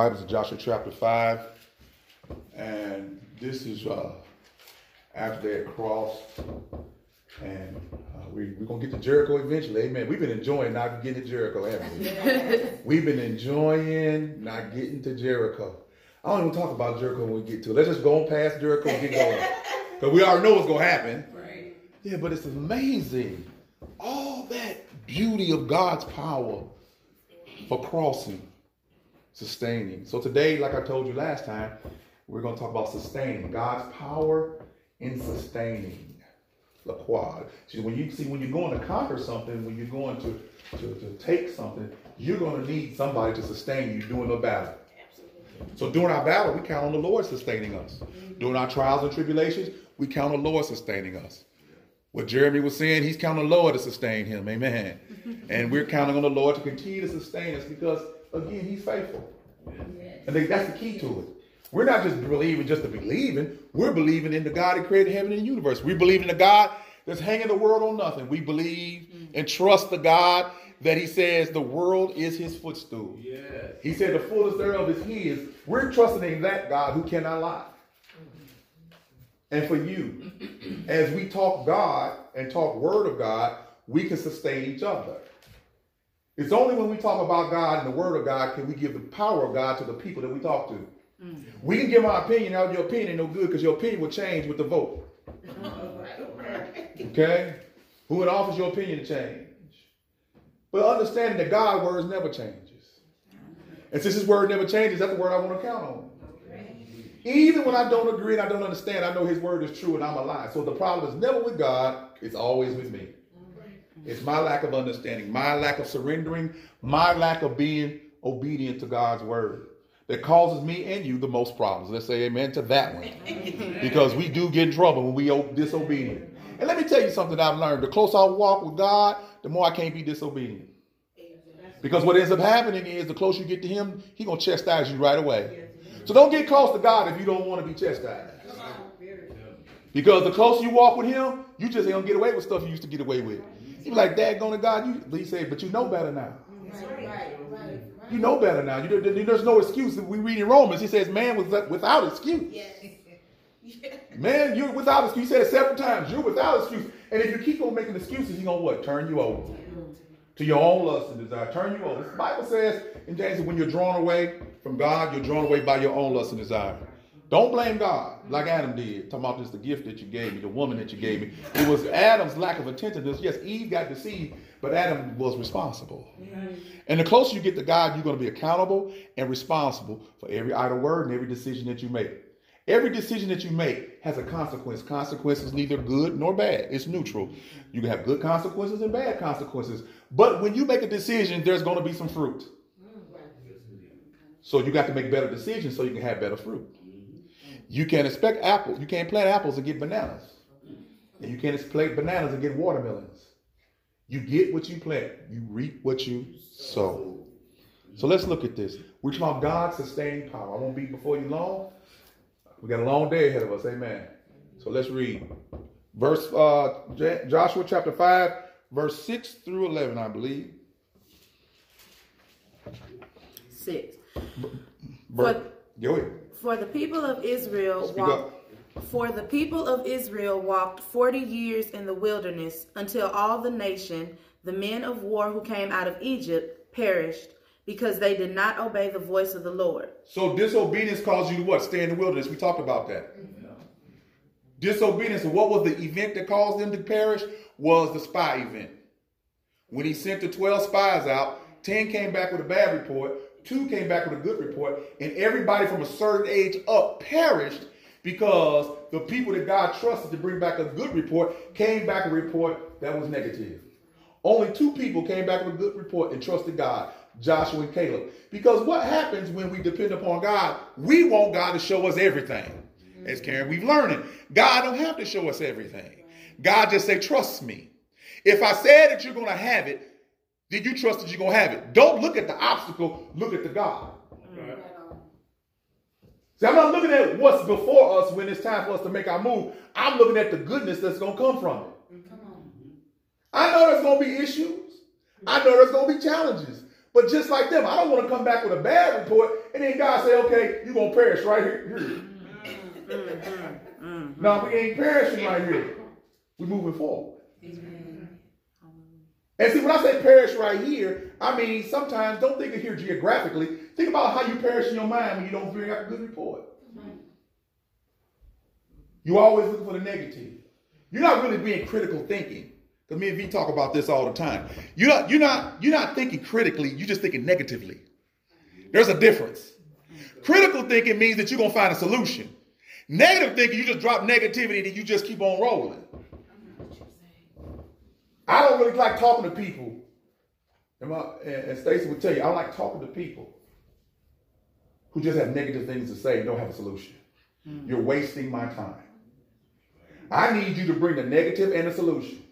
Bibles to Joshua chapter 5. And this is uh, after they had crossed. And uh, we, we're going to get to Jericho eventually. Amen. We've been enjoying not getting to Jericho, haven't we? We've been enjoying not getting to Jericho. I don't even talk about Jericho when we get to it. Let's just go on past Jericho and get going. Because we already know what's going to happen. Right. Yeah, but it's amazing. All that beauty of God's power for crossing, sustaining. So today, like I told you last time, we're going to talk about sustaining. God's power in sustaining. La quad. See, when you see when you're going to conquer something, when you're going to, to, to take something, you're going to need somebody to sustain you during the battle. So during our battle, we count on the Lord sustaining us. During our trials and tribulations, we count on the Lord sustaining us. What Jeremy was saying, he's counting on the Lord to sustain him. Amen. and we're counting on the Lord to continue to sustain us because, again, he's faithful. And they, that's the key to it. We're not just believing just to believing. We're believing in the God that created heaven and the universe. We believe in the God that's hanging the world on nothing. We believe mm. and trust the God that he says the world is his footstool. Yes. He said the fullness thereof is his. We're trusting in that God who cannot lie. Mm-hmm. And for you, as we talk God and talk word of God, we can sustain each other. It's only when we talk about God and the word of God can we give the power of God to the people that we talk to. Mm. We can give our opinion, now your opinion no good because your opinion will change with the vote. Okay? Who in office your opinion to change? But understanding that God's words never changes. And since his word never changes, that's the word I want to count on. Even when I don't agree and I don't understand, I know his word is true and I'm alive. So the problem is never with God, it's always with me. It's my lack of understanding, my lack of surrendering, my lack of being obedient to God's word that causes me and you the most problems. Let's say amen to that one. because we do get in trouble when we are disobedient. And let me tell you something I've learned. The closer I walk with God, the more I can't be disobedient. Because what ends up happening is the closer you get to him, he's going to chastise you right away. So don't get close to God if you don't want to be chastised. Because the closer you walk with him, you just ain't going to get away with stuff you used to get away with. You be like, Dad, going to God. You, but he said, but you know better now. You know better now. You, there's no excuse. If we read in Romans, he says, man was without excuse. Man, you're without excuse. He said it several times. You're without excuse. And if you keep on making excuses, he's gonna what? Turn you over to your own lust and desire. Turn you over. The Bible says in James that when you're drawn away from God, you're drawn away by your own lust and desire. Don't blame God like Adam did. Talking about this, the gift that you gave me, the woman that you gave me. It was Adam's lack of attentiveness. Yes, Eve got deceived, but Adam was responsible. And the closer you get to God, you're going to be accountable and responsible for every idle word and every decision that you make. Every decision that you make has a consequence. Consequence is neither good nor bad. It's neutral. You can have good consequences and bad consequences. But when you make a decision, there's going to be some fruit. So you got to make better decisions so you can have better fruit. You can't expect apples. You can't plant apples and get bananas. And you can't expect bananas and get watermelons. You get what you plant. You reap what you sow. So let's look at this. We're talking about God's sustaining power. I won't be before you long. We got a long day ahead of us. Amen. So let's read. Verse uh, J- Joshua chapter 5, verse 6 through 11, I believe. Six. Ver- But- Go ahead. For the people of Israel Speak walked. For the people of Israel walked forty years in the wilderness until all the nation, the men of war who came out of Egypt, perished because they did not obey the voice of the Lord. So disobedience caused you to what? Stay in the wilderness. We talked about that. Disobedience. What was the event that caused them to perish? Was the spy event. When he sent the 12 spies out, 10 came back with a bad report, two came back with a good report, and everybody from a certain age up perished because the people that God trusted to bring back a good report came back a report that was negative. Only two people came back with a good report and trusted God, Joshua and Caleb. Because what happens when we depend upon God? We want God to show us everything. As Karen, we've learned it. God don't have to show us everything. God just say, trust me. If I said that you're going to have it, then you trust that you're going to have it. Don't look at the obstacle, look at the God. Mm. Right. See, I'm not looking at what's before us when it's time for us to make our move. I'm looking at the goodness that's going to come from it. Mm, come on. I know there's going to be issues. I know there's going to be challenges. But just like them, I don't want to come back with a bad report and then God say, okay, you're going to perish right here. Mm-hmm. No, we ain't perishing right here. We're moving forward. And see, when I say perish right here, I mean sometimes don't think of here geographically. Think about how you perish in your mind when you don't bring out a good report. You always looking for the negative. You're not really being critical thinking. Because me and V talk about this all the time. You're not, you're not, you're not thinking critically, you're just thinking negatively. There's a difference. Critical thinking means that you're gonna find a solution. Negative thinking, you just drop negativity and you just keep on rolling. I don't really like talking to people. And, and Stacy would tell you, I don't like talking to people who just have negative things to say and don't have a solution. Mm. You're wasting my time. I need you to bring the negative and the solution.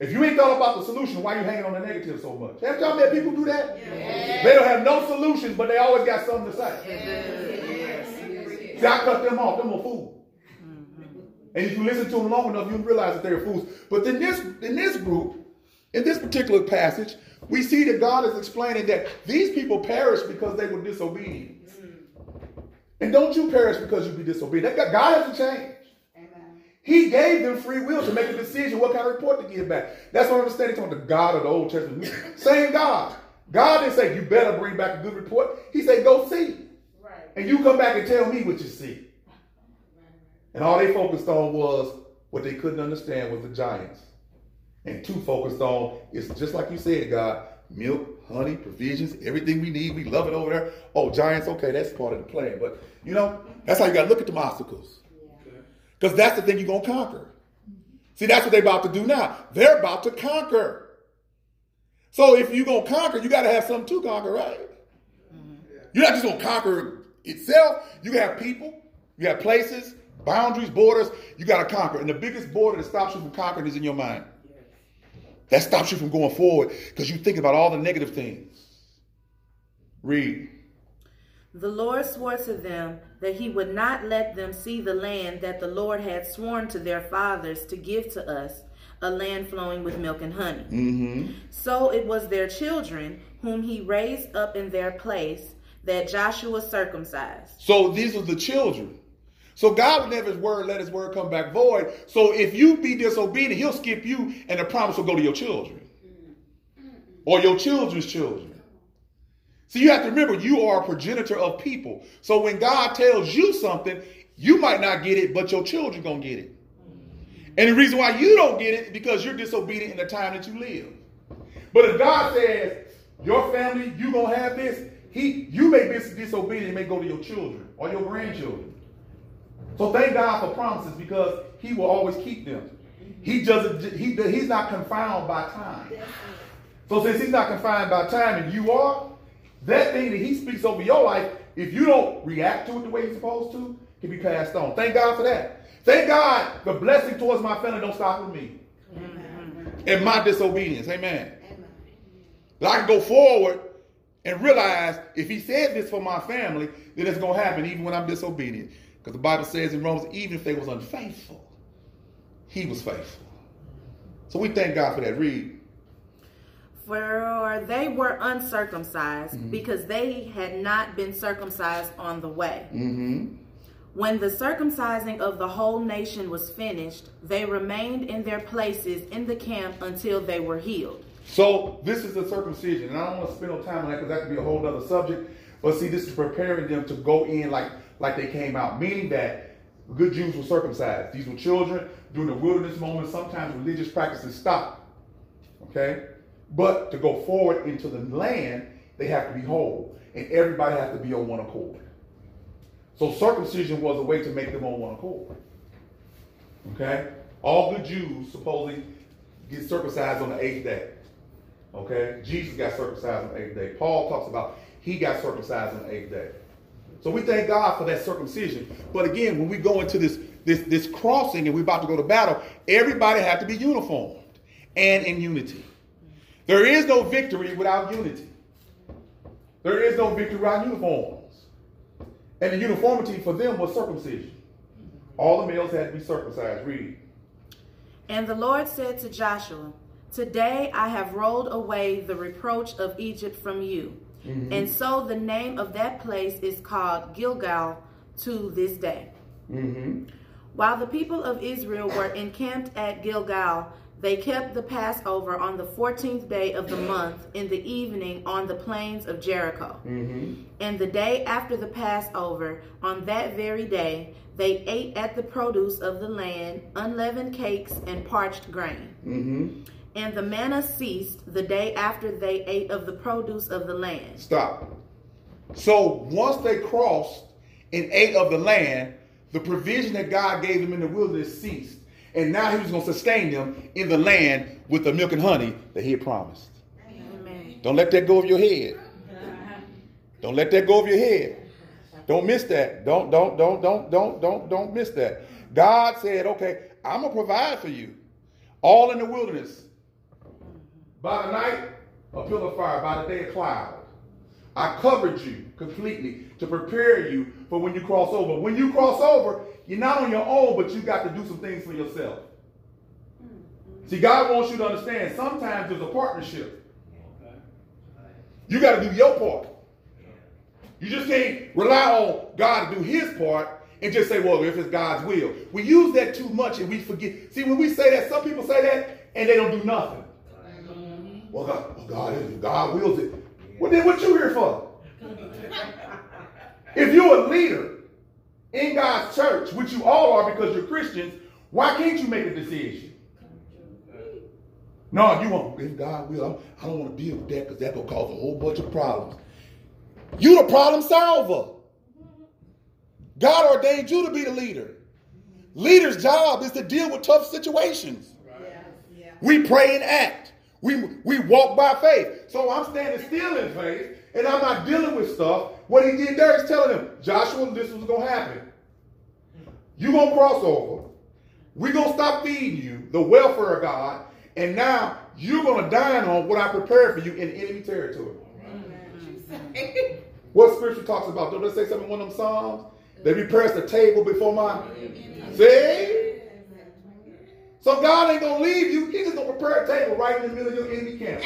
If you ain't thought about the solution, why are you hanging on the negative so much? Have y'all met people do that? Yes. They don't have no solutions, but they always got something to say. Yes. See, I cut them off. Them a fool. And if you listen to them long enough, you'll realize that they're fools. But in this, in this group, in this particular passage, we see that God is explaining that these people perished because they were disobedient. Mm-hmm. And don't you perish because you be disobedient. God hasn't changed. He gave them free will to make a decision what kind of report to give back. That's what I'm understanding from the God of the Old Testament. Same God. God didn't say, you better bring back a good report. He said, go see. Right. And you come back and tell me what you see. And all they focused on was what they couldn't understand was the giants. And two focused on is just like you said, God, milk, honey, provisions, everything we need. We love it over there. Oh, giants, okay, that's part of the plan. But you know, that's how you gotta look at the obstacles. Because that's the thing you're going to conquer. See, that's what they're about to do now. They're about to conquer. So if you're going to conquer, you got to have something to conquer, right? Mm-hmm. You're not just going to conquer itself. You have people, you have places, boundaries, borders. You got to conquer. And the biggest border that stops you from conquering is in your mind. That stops you from going forward because you think about all the negative things. Read. The Lord swore to them that he would not let them see the land that the Lord had sworn to their fathers to give to us, a land flowing with milk and honey. Mm-hmm. So it was their children whom he raised up in their place that Joshua circumcised. So these are the children. So God will never his word let his word come back void. So if you be disobedient, he'll skip you and the promise will go to your children. Or your children's children. So you have to remember, you are a progenitor of people. So when God tells you something, you might not get it, but your children gonna get it. And the reason why you don't get it is because you're disobedient in the time that you live. But if God says your family, you gonna have this, he you may be disobedient, it may go to your children or your grandchildren. So thank God for promises because He will always keep them. He doesn't. He he's not confined by time. So since He's not confined by time, and you are, that thing that he speaks over your life, if you don't react to it the way you're supposed to, can be passed on. Thank God for that. Thank God the blessing towards my family don't stop with me. Amen. And my disobedience. Amen. Amen. But I can go forward and realize if he said this for my family, then it's going to happen even when I'm disobedient. Because the Bible says in Romans, even if they was unfaithful, he was faithful. So we thank God for that. Read. For they were uncircumcised mm-hmm. because they had not been circumcised on the way. Mm-hmm. When the circumcising of the whole nation was finished, they remained in their places in the camp until they were healed. So this is the circumcision, and I don't want to spend no time on that because that could be a whole other subject. But see, this is preparing them to go in like like they came out, meaning that good Jews were circumcised. These were children during the wilderness moment. Sometimes religious practices stop. Okay, but to go forward into the land, they have to be whole. And everybody has to be on one accord. So circumcision was a way to make them on one accord. Okay? All good Jews supposedly get circumcised on the eighth day. Okay? Jesus got circumcised on the eighth day. Paul talks about he got circumcised on the eighth day. So we thank God for that circumcision. But again, when we go into this this this crossing and we're about to go to battle, everybody have to be uniformed and in unity. There is no victory without unity. There is no victory without uniforms. And the uniformity for them was circumcision. All the males had to be circumcised. Read. And the Lord said to Joshua, Today I have rolled away the reproach of Egypt from you. Mm-hmm. And so the name of that place is called Gilgal to this day. Mm-hmm. While the people of Israel were encamped at Gilgal, they kept the Passover on the 14th day of the month in the evening on the plains of Jericho. Mm-hmm. And the day after the Passover, on that very day, they ate at the produce of the land unleavened cakes and parched grain. And the manna ceased the day after they ate of the produce of the land. Stop. So once they crossed and ate of the land, the provision that God gave them in the wilderness ceased. And now he was going to sustain them in the land with the milk and honey that he had promised. Amen. Don't let that go of your head. Don't let that go of your head. Don't miss that. Don't, don't, don't, don't, don't, don't, don't miss that. God said, okay, I'm going to provide for you. All in the wilderness. By the night, a pillar of fire. By the day, a cloud. I covered you completely to prepare you for when you cross over. When you cross over, you're not on your own, but you got to do some things for yourself. Mm-hmm. See, God wants you to understand sometimes there's a partnership. You got to do your part. You just can't rely on God to do his part and just say, well, if it's God's will. We use that too much and we forget. See, when we say that, some people say that and they don't do nothing. Well, God, well, God is God wills it. Well, then what you here for? if you're a leader in God's church, which you all are because you're Christians, why can't you make a decision? No, you want, if God will, I don't want to deal with that because that will cause a whole bunch of problems. You the problem solver. God ordained you to be the leader. Leader's job is to deal with tough situations. We pray and act. We, we walk by faith. So I'm standing still in faith and I'm not dealing with stuff. What he did there is telling him, Joshua, this was going to happen. You're going to cross over. We're going to stop feeding you the welfare of God. And now you're going to dine on what I prepared for you in enemy territory. what scripture talks about? Don't they say something in one of them Psalms? They prepares the table before my. See? So God ain't going to leave you. He's just going to prepare a table right in the middle of your enemy camp.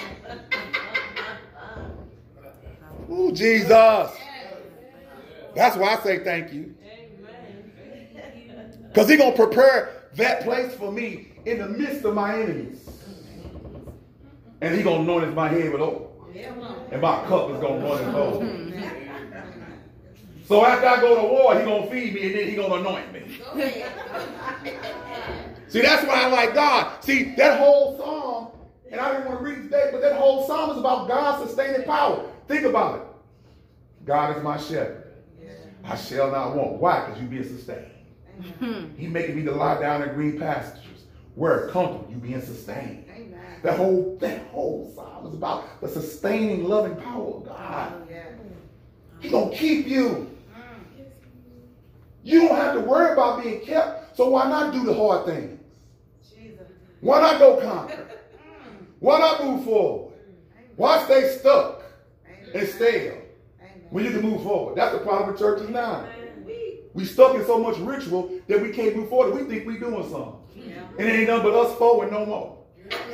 Ooh, Jesus. That's why I say thank you. Because he's going to prepare that place for me in the midst of my enemies. And he's going to anoint my head with oil. And my cup is going to run over. So after I go to war, he's going to feed me and then he's going to anoint me. See, that's why I like God. See, that whole psalm, and I didn't want to read it today, but that whole psalm is about God's sustaining power. Think about it. God is my shepherd. I shall not want. Why? Because you being sustained. He making me to lie down in green pastures. Where comfortable, you being sustained. That whole that whole psalm is about the sustaining, loving power of God. Oh, He gonna keep you. Mm. You don't have to worry about being kept. So why not do the hard things? Why not go conquer? Why not move forward? Why stay stuck and stale when you can move forward? That's the problem with churches now. We stuck in so much ritual that we can't move forward. We think we're doing something. And it ain't nothing but us forward no more.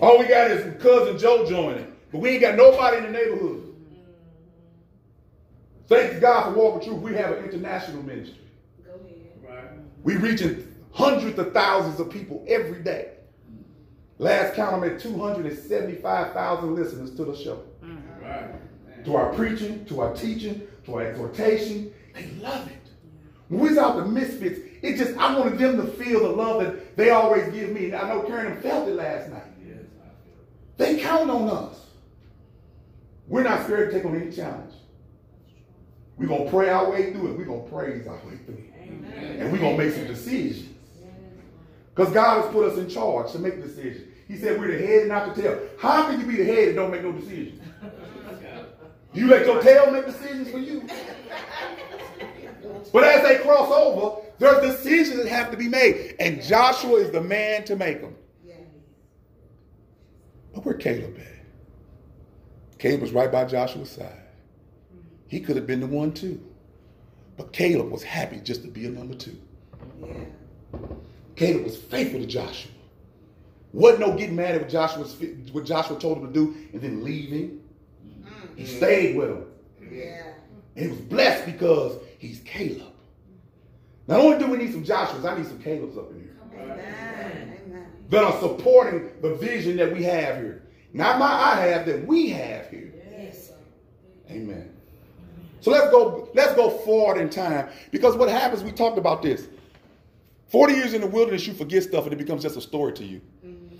All we got is cousin Joe joining, but we ain't got nobody in the neighborhood. Thank God for Walk with Truth. We have an international ministry. Go ahead. Right. We reaching hundreds of thousands of people every day. Last count, I'm at 275,000 listeners to the show. Mm-hmm. Right. To our preaching, to our teaching, to our exhortation. They love it. When we was out the misfits, it just, I wanted them to feel the love that they always give me. And I know Karen felt it last night. Yes, they count on us. We're not scared to take on any challenge. We're going to pray our way through it. We're going to praise our way through it. And we're going to make some decisions. Because God has put us in charge to make decisions. He said we're the head and not the tail. How can you be the head and don't make no decisions? You let your tail make decisions for you. But as they cross over, there's decisions that have to be made. And Joshua is the man to make them. But where Caleb at? Caleb was right by Joshua's side. He could have been the one too. But Caleb was happy just to be a number two. Yeah. Caleb was faithful to Joshua. Wasn't no getting mad at what Joshua, what Joshua told him to do and then leaving. Mm-hmm. He stayed with him. Yeah. And he was blessed because he's Caleb. Not only do we need some Joshuas, I need some Calebs up in here. Amen. That are supporting the vision that we have here. Not my I have, that we have here. Yes. Amen. So let's go, let's go forward in time. Because what happens, we talked about this. 40 years in the wilderness, you forget stuff and it becomes just a story to you. Mm-hmm.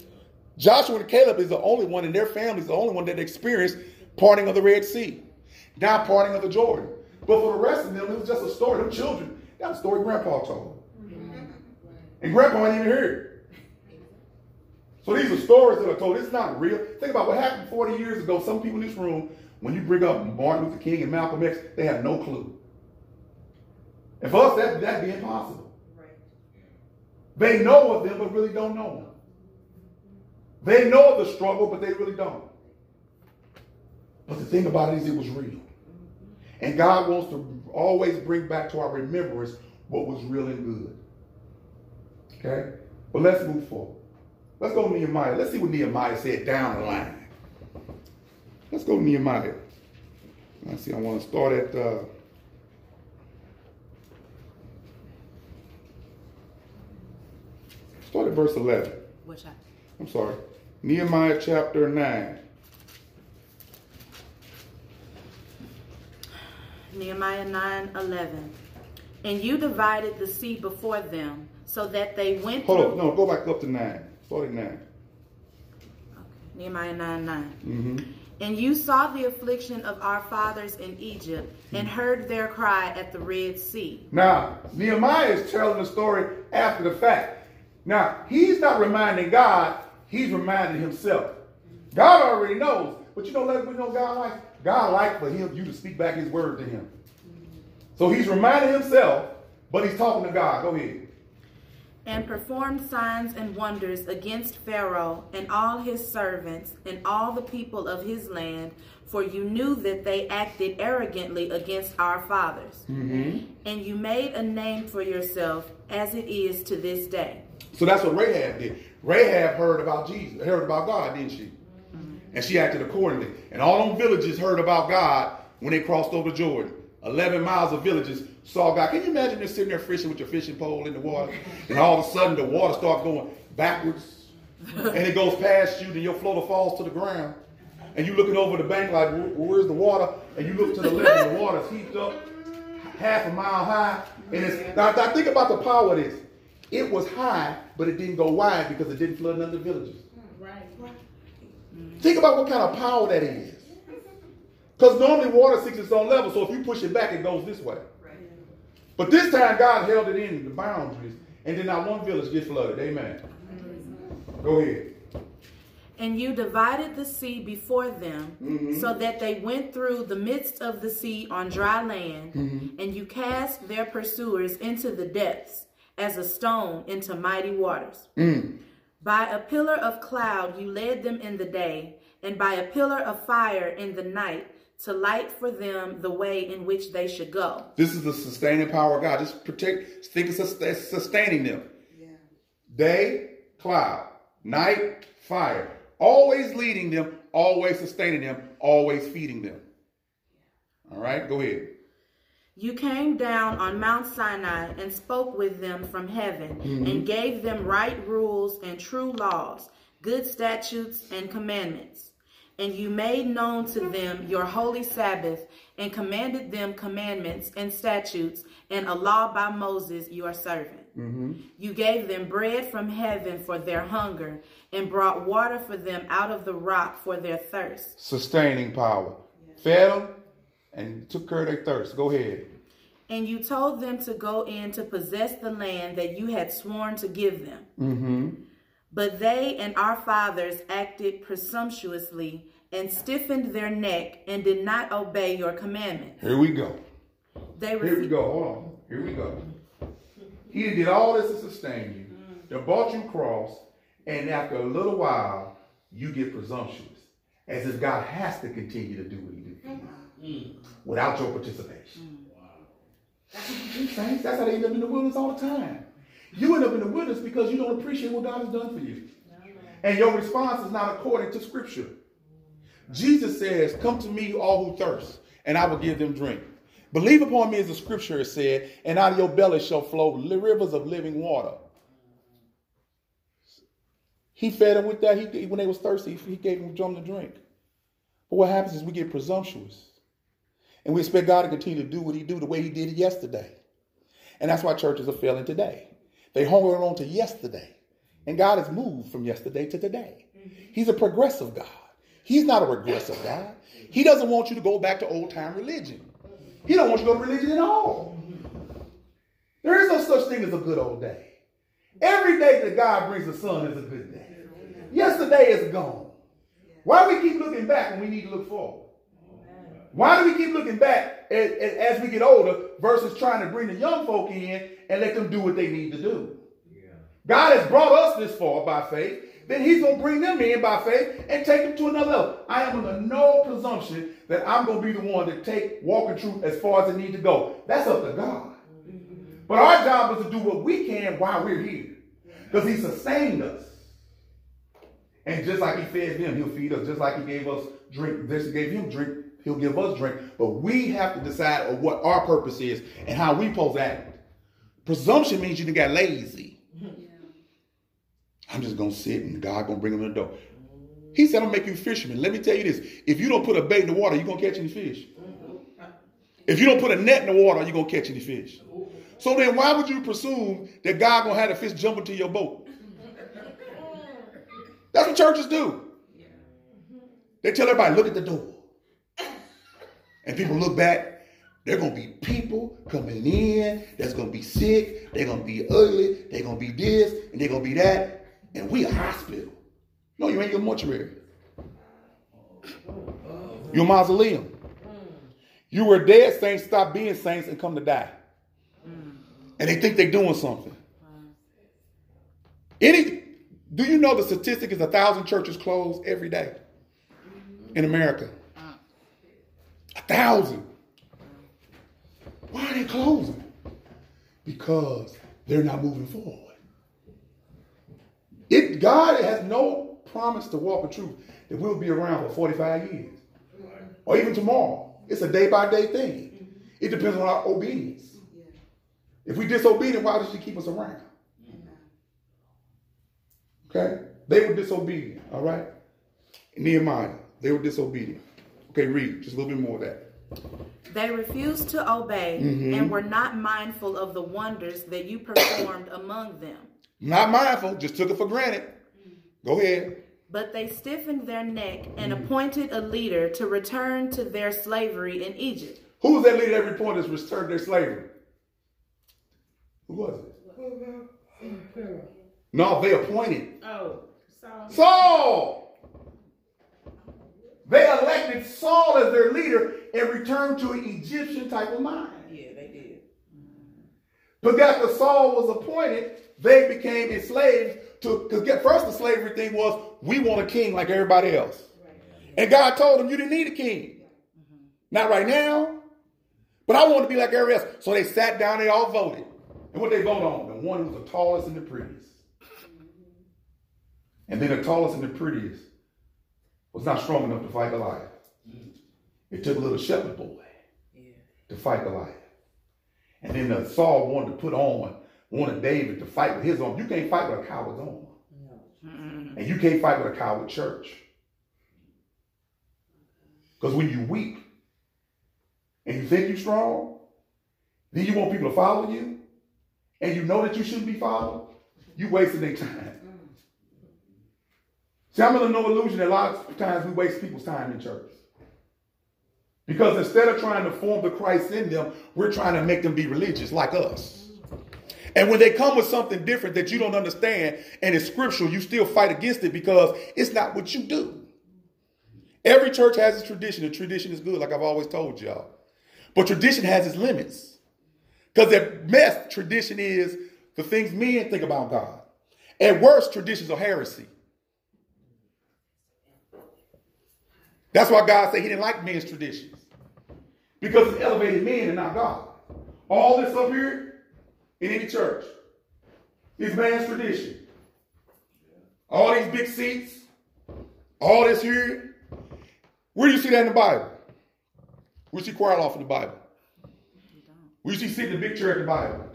Joshua and Caleb is the only one in their family is the only one that experienced parting of the Red Sea. Now parting of the Jordan. But for the rest of them, it was just a story. Them children, that was a story Grandpa told. Mm-hmm. And Grandpa ain't even heard. So these are stories that are told. It's not real. Think about what happened 40 years ago. Some people in this room when you bring up Martin Luther King and Malcolm X, they have no clue. And for us, that, that'd be impossible. Right. They know of them, but really don't know them. They know of the struggle, but they really don't. But the thing about it is, it was real. And God wants to always bring back to our remembrance what was real and good. Okay? But let's move forward. Let's go to Nehemiah. Let's see what Nehemiah said down the line. Let's go to Nehemiah. Let's see, I want to start at uh, start at verse 11. What chapter? I'm sorry. Nehemiah chapter 9. Nehemiah 9 11. And you divided the sea before them, so that they went Hold through... on, no, go back up to 9. Start at 9. Okay. Nehemiah 9 9. Mm-hmm. And you saw the affliction of our fathers in Egypt and heard their cry at the Red Sea. Now, Nehemiah is telling the story after the fact. Now, he's not reminding God, he's reminding himself. God already knows. But you know, let we know God like God like for him you to speak back his word to him. So he's reminding himself, but he's talking to God. Go ahead and performed signs and wonders against Pharaoh and all his servants and all the people of his land, for you knew that they acted arrogantly against our fathers. Mm-hmm. And you made a name for yourself as it is to this day. So that's what Rahab did. Rahab heard about Jesus, heard about God, didn't she? Mm-hmm. And she acted accordingly. And all them villages heard about God when they crossed over Jordan. 11 miles of villages saw God. Can you imagine just sitting there fishing with your fishing pole in the water, and all of a sudden the water starts going backwards, and it goes past you, then your floater falls to the ground, and you looking over the bank like, where's the water? And you look to the left, and the water's heaped up half a mile high, and it's now, now think about the power of this. It was high, but it didn't go wide because it didn't flood none of the villages. Right. Think about what kind of power that is. Because normally water seeks its own level, so if you push it back, it goes this way. But this time God held it in the boundaries, and then not one village get flooded. Amen. Go ahead. And you divided the sea before them, mm-hmm. so that they went through the midst of the sea on dry land, mm-hmm. and you cast their pursuers into the depths as a stone into mighty waters. Mm. By a pillar of cloud you led them in the day, and by a pillar of fire in the night to light for them the way in which they should go. This is the sustaining power of God. Just protect, think of sustaining them. Yeah. Day, cloud. Night, fire. Always leading them, always sustaining them, always feeding them. All right, go ahead. You came down on Mount Sinai and spoke with them from heaven mm-hmm. and gave them right rules and true laws, good statutes and commandments and you made known to them your holy Sabbath, and commanded them commandments and statutes, and a law by Moses your servant. Mm-hmm. You gave them bread from heaven for their hunger, and brought water for them out of the rock for their thirst. Sustaining power. Fed them and took care of their thirst. Go ahead. And you told them to go in to possess the land that you had sworn to give them. Mm-hmm. But they and our fathers acted presumptuously and stiffened their neck and did not obey your commandments. Here we go. They Here we go. Hold on. Here we go. He did all this to sustain you. Mm. They bought you cross, and after a little while, you get presumptuous, as if God has to continue to do what He did mm. without your participation. Mm. That's what you do, saints. That's how they end up in the wilderness all the time. You end up in the wilderness because you don't appreciate what God has done for you, and your response is not according to Scripture. Jesus says, Come to me, all who thirst, and I will give them drink. Believe upon me, as the scripture has said, and out of your belly shall flow rivers of living water. He fed them with that. He, when they was thirsty, he gave them some to drink. But what happens is we get presumptuous. And we expect God to continue to do what he do the way he did it yesterday. And that's why churches are failing today. They hung on to yesterday. And God has moved from yesterday to today. He's a progressive God. He's not a regressive God. He doesn't want you to go back to old time religion. He don't want you to go to religion at all. There is no such thing as a good old day. Every day that God brings the sun is a good day. Yesterday is gone. Why do we keep looking back when we need to look forward? Why do we keep looking back as, as we get older versus trying to bring the young folk in and let them do what they need to do? God has brought us this far by faith. Then he's going to bring them in by faith and take them to another level. I am under no presumption that I'm going to be the one to take walk in truth as far as it needs to go. That's up to God. But our job is to do what we can while we're here. Because he sustained us. And just like he fed them, he'll feed us. Just like he gave us drink, this gave him drink, he'll give us drink. But we have to decide on what our purpose is and how we to act. Presumption means you got lazy. I'm just gonna sit and God gonna bring him to the door. He said, "I'll make you fishermen." Let me tell you this: if you don't put a bait in the water, you're gonna catch any fish. If you don't put a net in the water, you're gonna catch any fish. So then, why would you presume that God gonna have the fish jump into your boat? That's what churches do. They tell everybody, "Look at the door," and people look back. There gonna be people coming in that's gonna be sick. They're gonna be ugly. They're gonna be this and they're gonna be that. And we a hospital. No, you ain't your mortuary. Your mausoleum. You were dead saints, stop being saints, and come to die. And they think they're doing something. Any do you know the statistic is a thousand churches close every day in America? Thousand. Why are they closing? Because they're not moving forward. It God has no promise to walk in truth that we'll be around for 45 years. Or even tomorrow. It's a day by day thing. It depends on our obedience. If we disobedient, why does she keep us around? Okay? They were disobedient, all right? Nehemiah, they were disobedient. Okay, read just a little bit more of that. They refused to obey Mm-hmm. and were not mindful of the wonders that you performed among them. Not mindful, just took it for granted. Go ahead. But they stiffened their neck and appointed a leader to return to their slavery in Egypt. Who was that leader that reported returned their slavery? Who was it? No, they appointed Oh, so Saul. They elected Saul as their leader and returned to an Egyptian type of mind. yeah, they did. But after Saul was appointed, they became enslaved to because get first the slavery thing was we want a king like everybody else. And God told them you didn't need a king. Mm-hmm. Not right now. But I want to be like everybody else. So they sat down, they all voted. And what they voted on? The one who was the tallest and the prettiest. And then the tallest and the prettiest was not strong enough to fight Goliath. It took a little shepherd boy to fight Goliath. And then the Saul wanted to put on, wanted David to fight with his arm. You can't fight with a coward's arm. And you can't fight with a coward church. Because when you're weak and you think you're strong, then you want people to follow you, and you know that you shouldn't be followed, you wasting their time. See, I'm under no illusion that a lot of times we waste people's time in church. Because instead of trying to form the Christ in them, we're trying to make them be religious like us. And when they come with something different that you don't understand and it's scriptural, you still fight against it because it's not what you do. Every church has its tradition, and tradition is good, like I've always told y'all. But tradition has its limits. Because at best, tradition is the things men think about God. At worst, traditions are heresy. That's why God said he didn't like men's traditions. Because it's elevated men and not God. All this up here in any church is man's tradition. All these big seats, all this here. Where do you see that in the Bible? Do see choir loft in the Bible? You see sitting in the big chair in the Bible?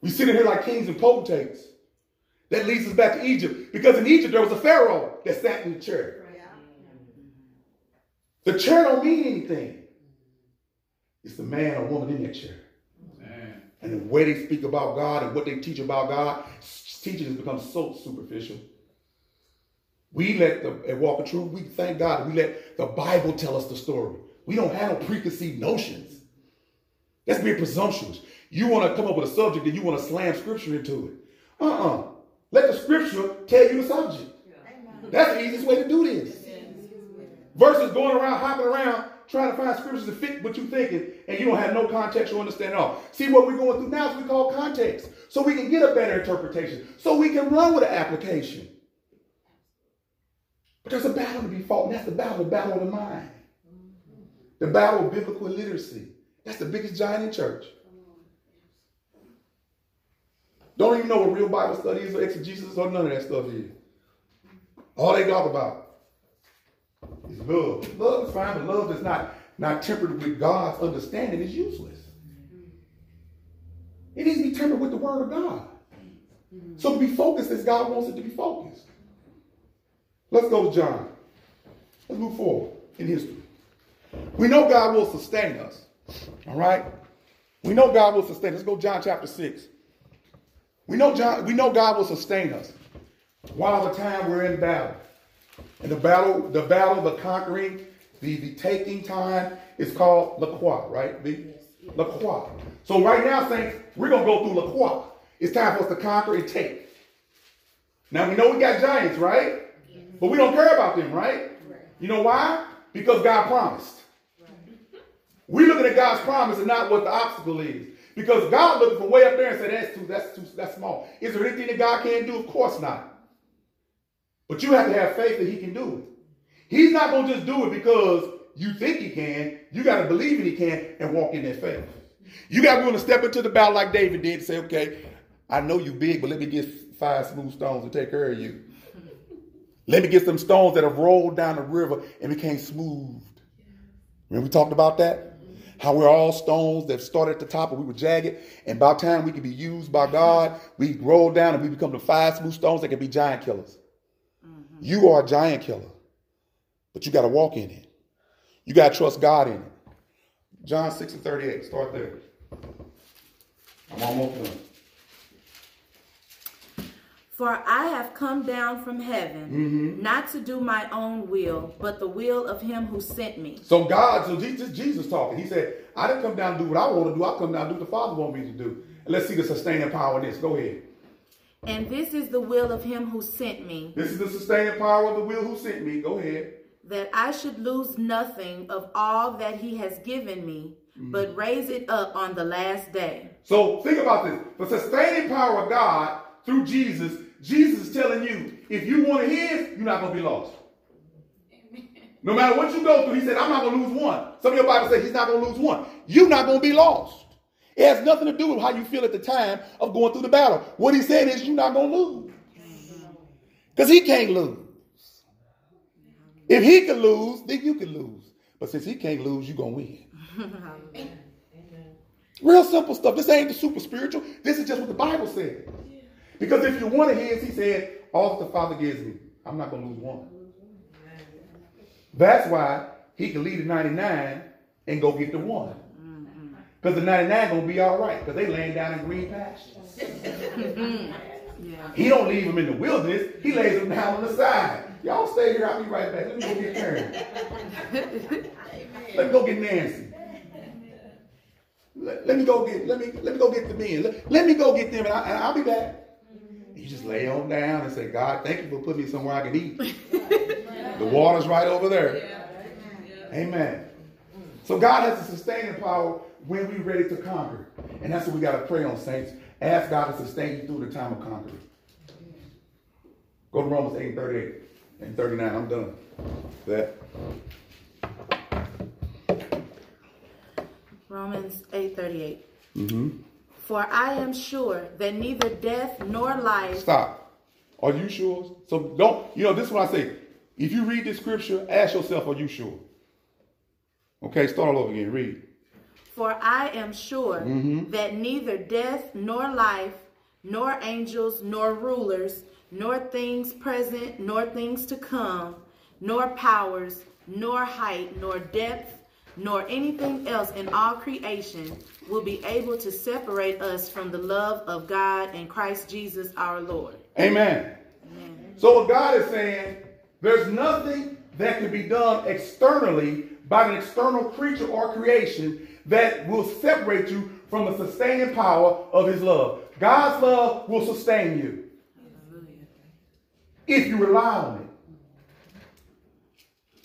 We sit in here like kings and potentates. That leads us back to Egypt. Because in Egypt, there was a Pharaoh that sat in the chair. The chair don't mean anything. It's the man or woman in that chair. Man. And the way they speak about God and what they teach about God, teaching has become so superficial. We let the at Walk of Truth, we thank God we let the Bible tell us the story. We don't have no preconceived notions. That's being presumptuous. You want to come up with a subject and you want to slam scripture into it. Uh-uh. Let the scripture tell you the subject. That's the easiest way to do this. Versus going around, hopping around, trying to find scriptures to fit what you're thinking, and you don't have no context or understanding at all. See, what we're going through now is we call context. So we can get a better interpretation. So we can run with an application. But there's a battle to be fought, and that's the battle, the battle of the mind. The battle of biblical literacy. That's the biggest giant in church. Don't even know what real Bible study is or exegesis or none of that stuff is. All they talk about love. Love is fine, but love that's not, not tempered with God's understanding is useless. It needs to be tempered with the word of God. So be focused as God wants it to be focused. Let's go to John. Let's move forward in history. We know God will sustain us. All right? We know God will sustain us. Let's go John chapter 6. We know John, we know God will sustain us while the time we're in battle. And the battle, the battle, the conquering, the, the taking time is called La Croix, right? The La Croix. So right now, Saints, we're gonna go through La Croix. It's time for us to conquer and take. Now we know we got giants, right? But we don't care about them, right? You know why? Because God promised. We're looking at God's promise and not what the obstacle is. Because God looking from way up there and said, that's too, that's too, that's small. Is there anything that God can't do? Of course not. But you have to have faith that he can do it. He's not going to just do it because you think he can. You got to believe that he can and walk in that faith. You got to be willing to step into the battle like David did and say, okay, I know you big, but let me get five smooth stones to take care of you. Let me get some stones that have rolled down the river and became smooth. Remember we talked about that? How we're all stones that started at the top and we were jagged. And by the time we can be used by God, we roll down and we become the five smooth stones that can be giant killers. Mm-hmm. You are a giant killer, but you got to walk in it. You got to trust God in it. John 6 and 38, start there. I'm almost done. For I have come down from heaven, mm-hmm. not to do my own will, but the will of him who sent me. So God, so Jesus, Jesus talking. He said, I didn't come down to do what I want to do. I come down to do what the Father want me to do. And let's see the sustaining power in this. Go ahead. And this is the will of him who sent me. This is the sustaining power of the will who sent me. Go ahead. That I should lose nothing of all that he has given me, mm-hmm. but raise it up on the last day. So think about this. The sustaining power of God through Jesus Jesus is telling you, if you want his, you're not going to be lost. No matter what you go through, he said, I'm not going to lose one. Some of your Bible says he's not going to lose one. You're not going to be lost. It has nothing to do with how you feel at the time of going through the battle. What he said is you're not going to lose. Because he can't lose. If he can lose, then you can lose. But since he can't lose, you're going to win. Real simple stuff. This ain't the super spiritual. This is just what the Bible said. Because if you want his, he said, all that the Father gives me, I'm not going to lose one. That's why he can leave the 99 and go get the one. Because the 99 going to be all right because they laying down in green pastures. yeah. He don't leave them in the wilderness. He lays them down on the side. Y'all stay here. I'll be right back. Let me go get Karen. let me go get Nancy. Let, let, me go get let me let me go get the men. Let, let me go get them, and, I, will be back. You just lay on down and say, God, thank you for putting me somewhere I can eat. the water's right over there. Amen. So God has a sustaining power when we're ready to conquer. And that's what we got to pray on, saints. Ask God to sustain you through the time of conquering. Go to Romans 8 38 and 39. I'm done. That. Romans 8 38. Mm-hmm. For I am sure that neither death nor life. Stop. Are you sure? So don't, you know, this is what I say. If you read this scripture, ask yourself, are you sure? Okay, start all over again. Read. For I am sure mm-hmm. that neither death nor life, nor angels, nor rulers, nor things present, nor things to come, nor powers, nor height, nor depth, nor anything else in all creation will be able to separate us from the love of God and Christ Jesus our Lord. Amen. Amen. So what God is saying, there's nothing that can be done externally by an external creature or creation that will separate you from the sustaining power of his love. God's love will sustain you if you rely on it.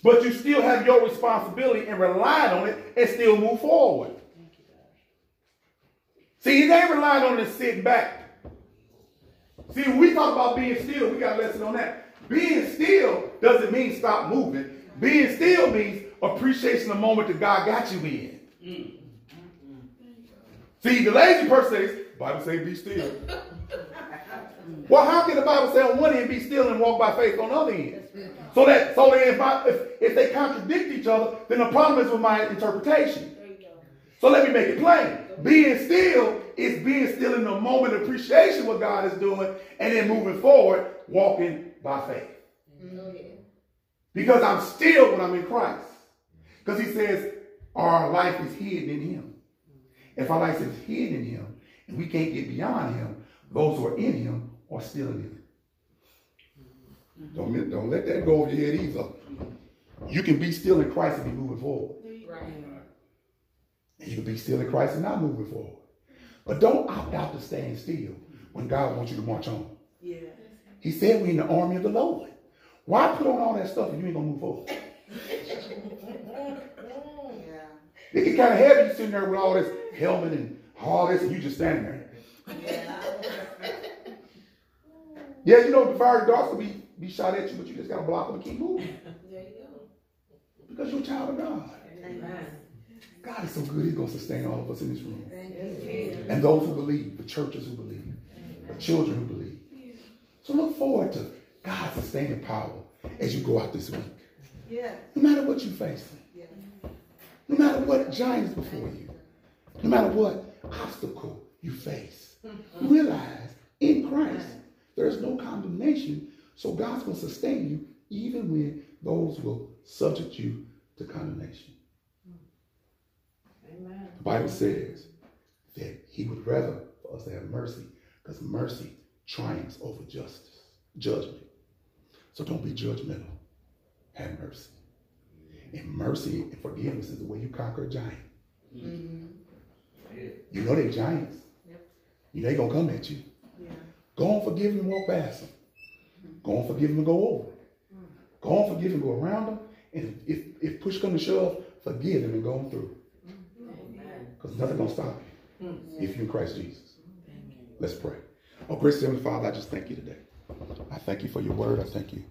But you still have your responsibility and rely on it and still move forward. See, you ain't relying on it sitting back. See, when we talk about being still, we got a lesson on that. Being still doesn't mean stop moving. Being still means appreciation of the moment that God got you in. Mm. See, the lazy person says, Bible says be still. well, how can the Bible say on one end be still and walk by faith on the other end? So that so that if, I, if, if they contradict each other, then the problem is with my interpretation. So let me make it plain. Being still is being still in the moment of appreciation what God is doing, and then moving forward, walking by faith. Because I'm still when I'm in Christ. Because he says our life is hidden in him. If our life is hidden in him, and we can't get beyond him, those who are in him are still in him. Don't, don't let that go over your head either. You can be still in Christ and be moving forward. Right. And you can be still in Christ and not moving forward. But don't opt out to stand still when God wants you to march on. Yeah. He said we're in the army of the Lord. Why put on all that stuff if you ain't gonna move forward? It get kind of heavy you sitting there with all this helmet and all this, and you just standing there. Yeah, yeah you know, the fire darts will be, be shot at you, but you just got to block them and keep moving. There you go. Because you're a child of God. Amen. God is so good, He's going to sustain all of us in this room. And those who believe, the churches who believe, the children who believe. So look forward to God's sustaining power as you go out this week. Yeah. No matter what you're facing. No matter what giants before you, no matter what obstacle you face, realize in Christ there's no condemnation. So God's going to sustain you even when those will subject you to condemnation. Amen. The Bible says that He would rather for us to have mercy because mercy triumphs over justice, judgment. So don't be judgmental. Have mercy. And mercy and forgiveness is the way you conquer a giant. Mm-hmm. You know they're giants. Yep. You know they're gonna come at you. Yeah. Go on, forgive them and walk past them. Mm-hmm. Go on, forgive them and go over. Mm-hmm. Go on, forgive them, go around them. And if, if push comes to shove, forgive them and go on through. Because nothing gonna stop you mm-hmm. if you're in Christ Jesus. Amen. Let's pray. Oh, gracious Heavenly Father, I just thank you today. I thank you for your word. I thank you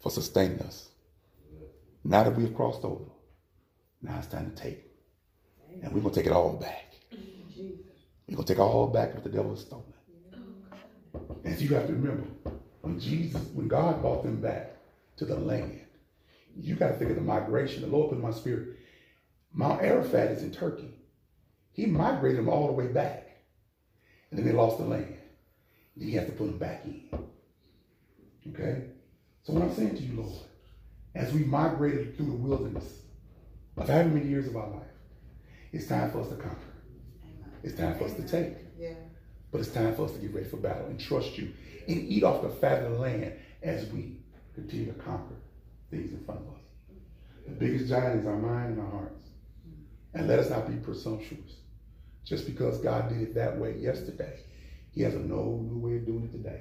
for sustaining us. Now that we've crossed over, now it's time to take. And we're going to take it all back. We're going to take all back what the devil has stolen. And you have to remember, when Jesus, when God brought them back to the land, you got to think of the migration. The Lord put in my spirit. Mount Ararat is in Turkey. He migrated them all the way back. And then they lost the land. Then you have to put them back in. Okay? So what I'm saying to you, Lord, as we migrated through the wilderness of how many years of our life, it's time for us to conquer. It's time for us to take. Yeah. But it's time for us to get ready for battle and trust you and eat off the fat of the land as we continue to conquer things in front of us. The biggest giant is our mind and our hearts. And let us not be presumptuous. Just because God did it that way yesterday, He has a no new way of doing it today.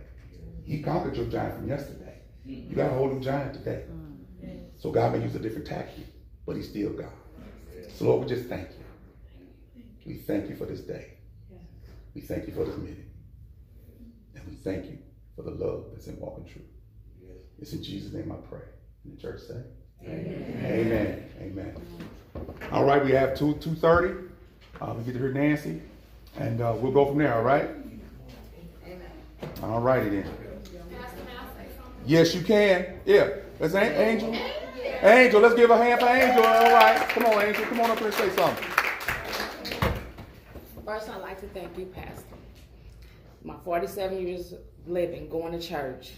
He conquered your giant from yesterday. You got a hold of giant today. Mm. So God may use a different tactic, but He's still God. So Lord, we just thank you. We thank you for this day. We thank you for this meeting. And we thank you for the love that's in walking truth. It's in Jesus' name I pray. And the church say, Amen. Amen. Amen. All right, we have two two thirty. Uh, we get to hear Nancy, and uh, we'll go from there. All right. Amen. All righty then. Yes, you can. Yeah. That's Angel. Angel, let's give a hand for Angel. All right. Come on, Angel. Come on up here and say something. First, I'd like to thank you, Pastor. My 47 years living, going to church,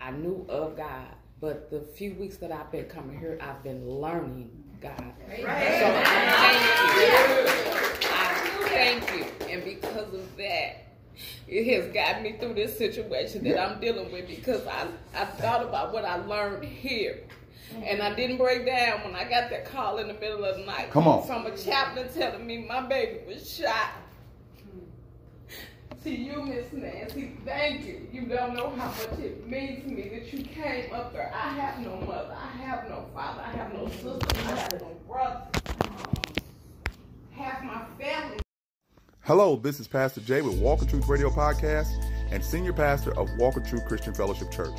I knew of God, but the few weeks that I've been coming here, I've been learning God. So I thank you. I thank you. And because of that, it has gotten me through this situation that I'm dealing with because I, I thought about what I learned here. And I didn't break down when I got that call in the middle of the night. Come on. From a chaplain telling me my baby was shot. To you, Miss Nancy, thank you. You don't know how much it means to me that you came up there. I have no mother, I have no father, I have no sister, I have no brother. Half my family. Hello, this is Pastor Jay with Walk in Truth Radio Podcast and Senior Pastor of Walk in Truth Christian Fellowship Church.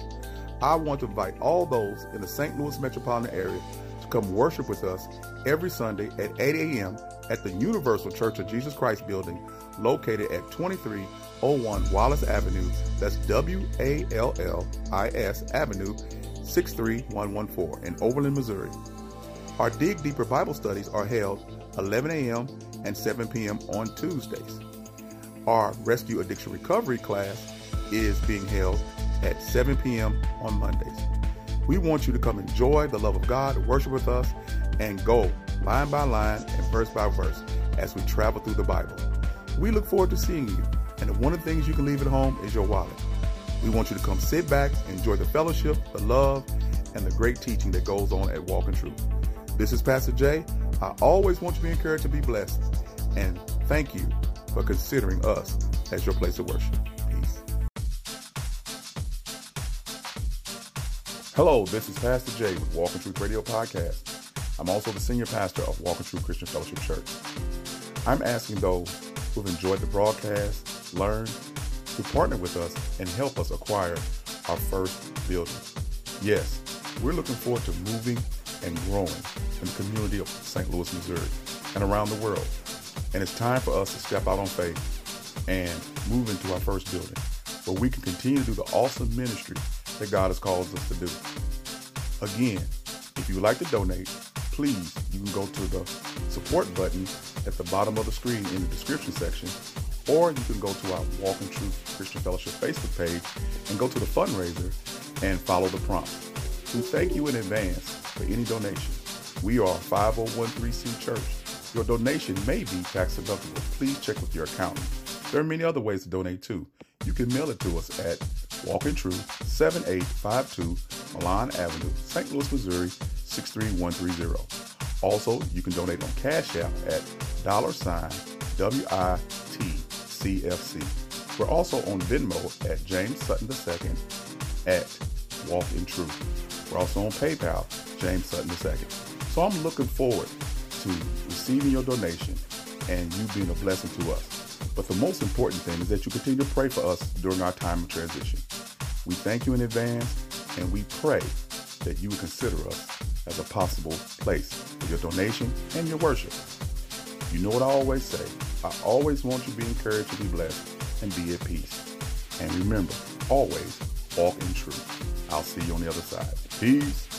I want to invite all those in the St. Louis metropolitan area to come worship with us every Sunday at 8 a.m. at the Universal Church of Jesus Christ building located at 2301 Wallis Avenue. That's W A L L I S Avenue, 63114 in Overland, Missouri. Our Dig Deeper Bible studies are held 11 a.m. and 7 p.m. on Tuesdays. Our Rescue Addiction Recovery class is being held at 7 p.m. on Mondays. We want you to come enjoy the love of God, worship with us, and go line by line and verse by verse as we travel through the Bible. We look forward to seeing you, and one of the things you can leave at home is your wallet. We want you to come sit back, enjoy the fellowship, the love, and the great teaching that goes on at Walk in Truth. This is Pastor Jay. I always want you to be encouraged to be blessed, and thank you for considering us as your place of worship. Hello, this is Pastor Jay with Walk Truth Radio Podcast. I'm also the senior pastor of Walk Truth Christian Fellowship Church. I'm asking those who've enjoyed the broadcast, learned, to partner with us and help us acquire our first building. Yes, we're looking forward to moving and growing in the community of St. Louis, Missouri, and around the world. And it's time for us to step out on faith and move into our first building where we can continue to do the awesome ministry that God has called us to do. Again, if you would like to donate, please, you can go to the support button at the bottom of the screen in the description section, or you can go to our Walk in Truth Christian Fellowship Facebook page and go to the fundraiser and follow the prompts. We thank you in advance for any donation. We are a 501c church. Your donation may be tax deductible. Please check with your accountant. There are many other ways to donate too. You can mail it to us at Walk in Truth, 7852 Milan Avenue, St. Louis, Missouri, 63130. Also, you can donate on Cash App at dollar sign WITCFC. We're also on Venmo at James Sutton II at Walk in Truth. We're also on PayPal, James Sutton II. So I'm looking forward to receiving your donation and you being a blessing to us. But the most important thing is that you continue to pray for us during our time of transition. We thank you in advance and we pray that you would consider us as a possible place for your donation and your worship. You know what I always say. I always want you to be encouraged to be blessed and be at peace. And remember, always walk in truth. I'll see you on the other side. Peace.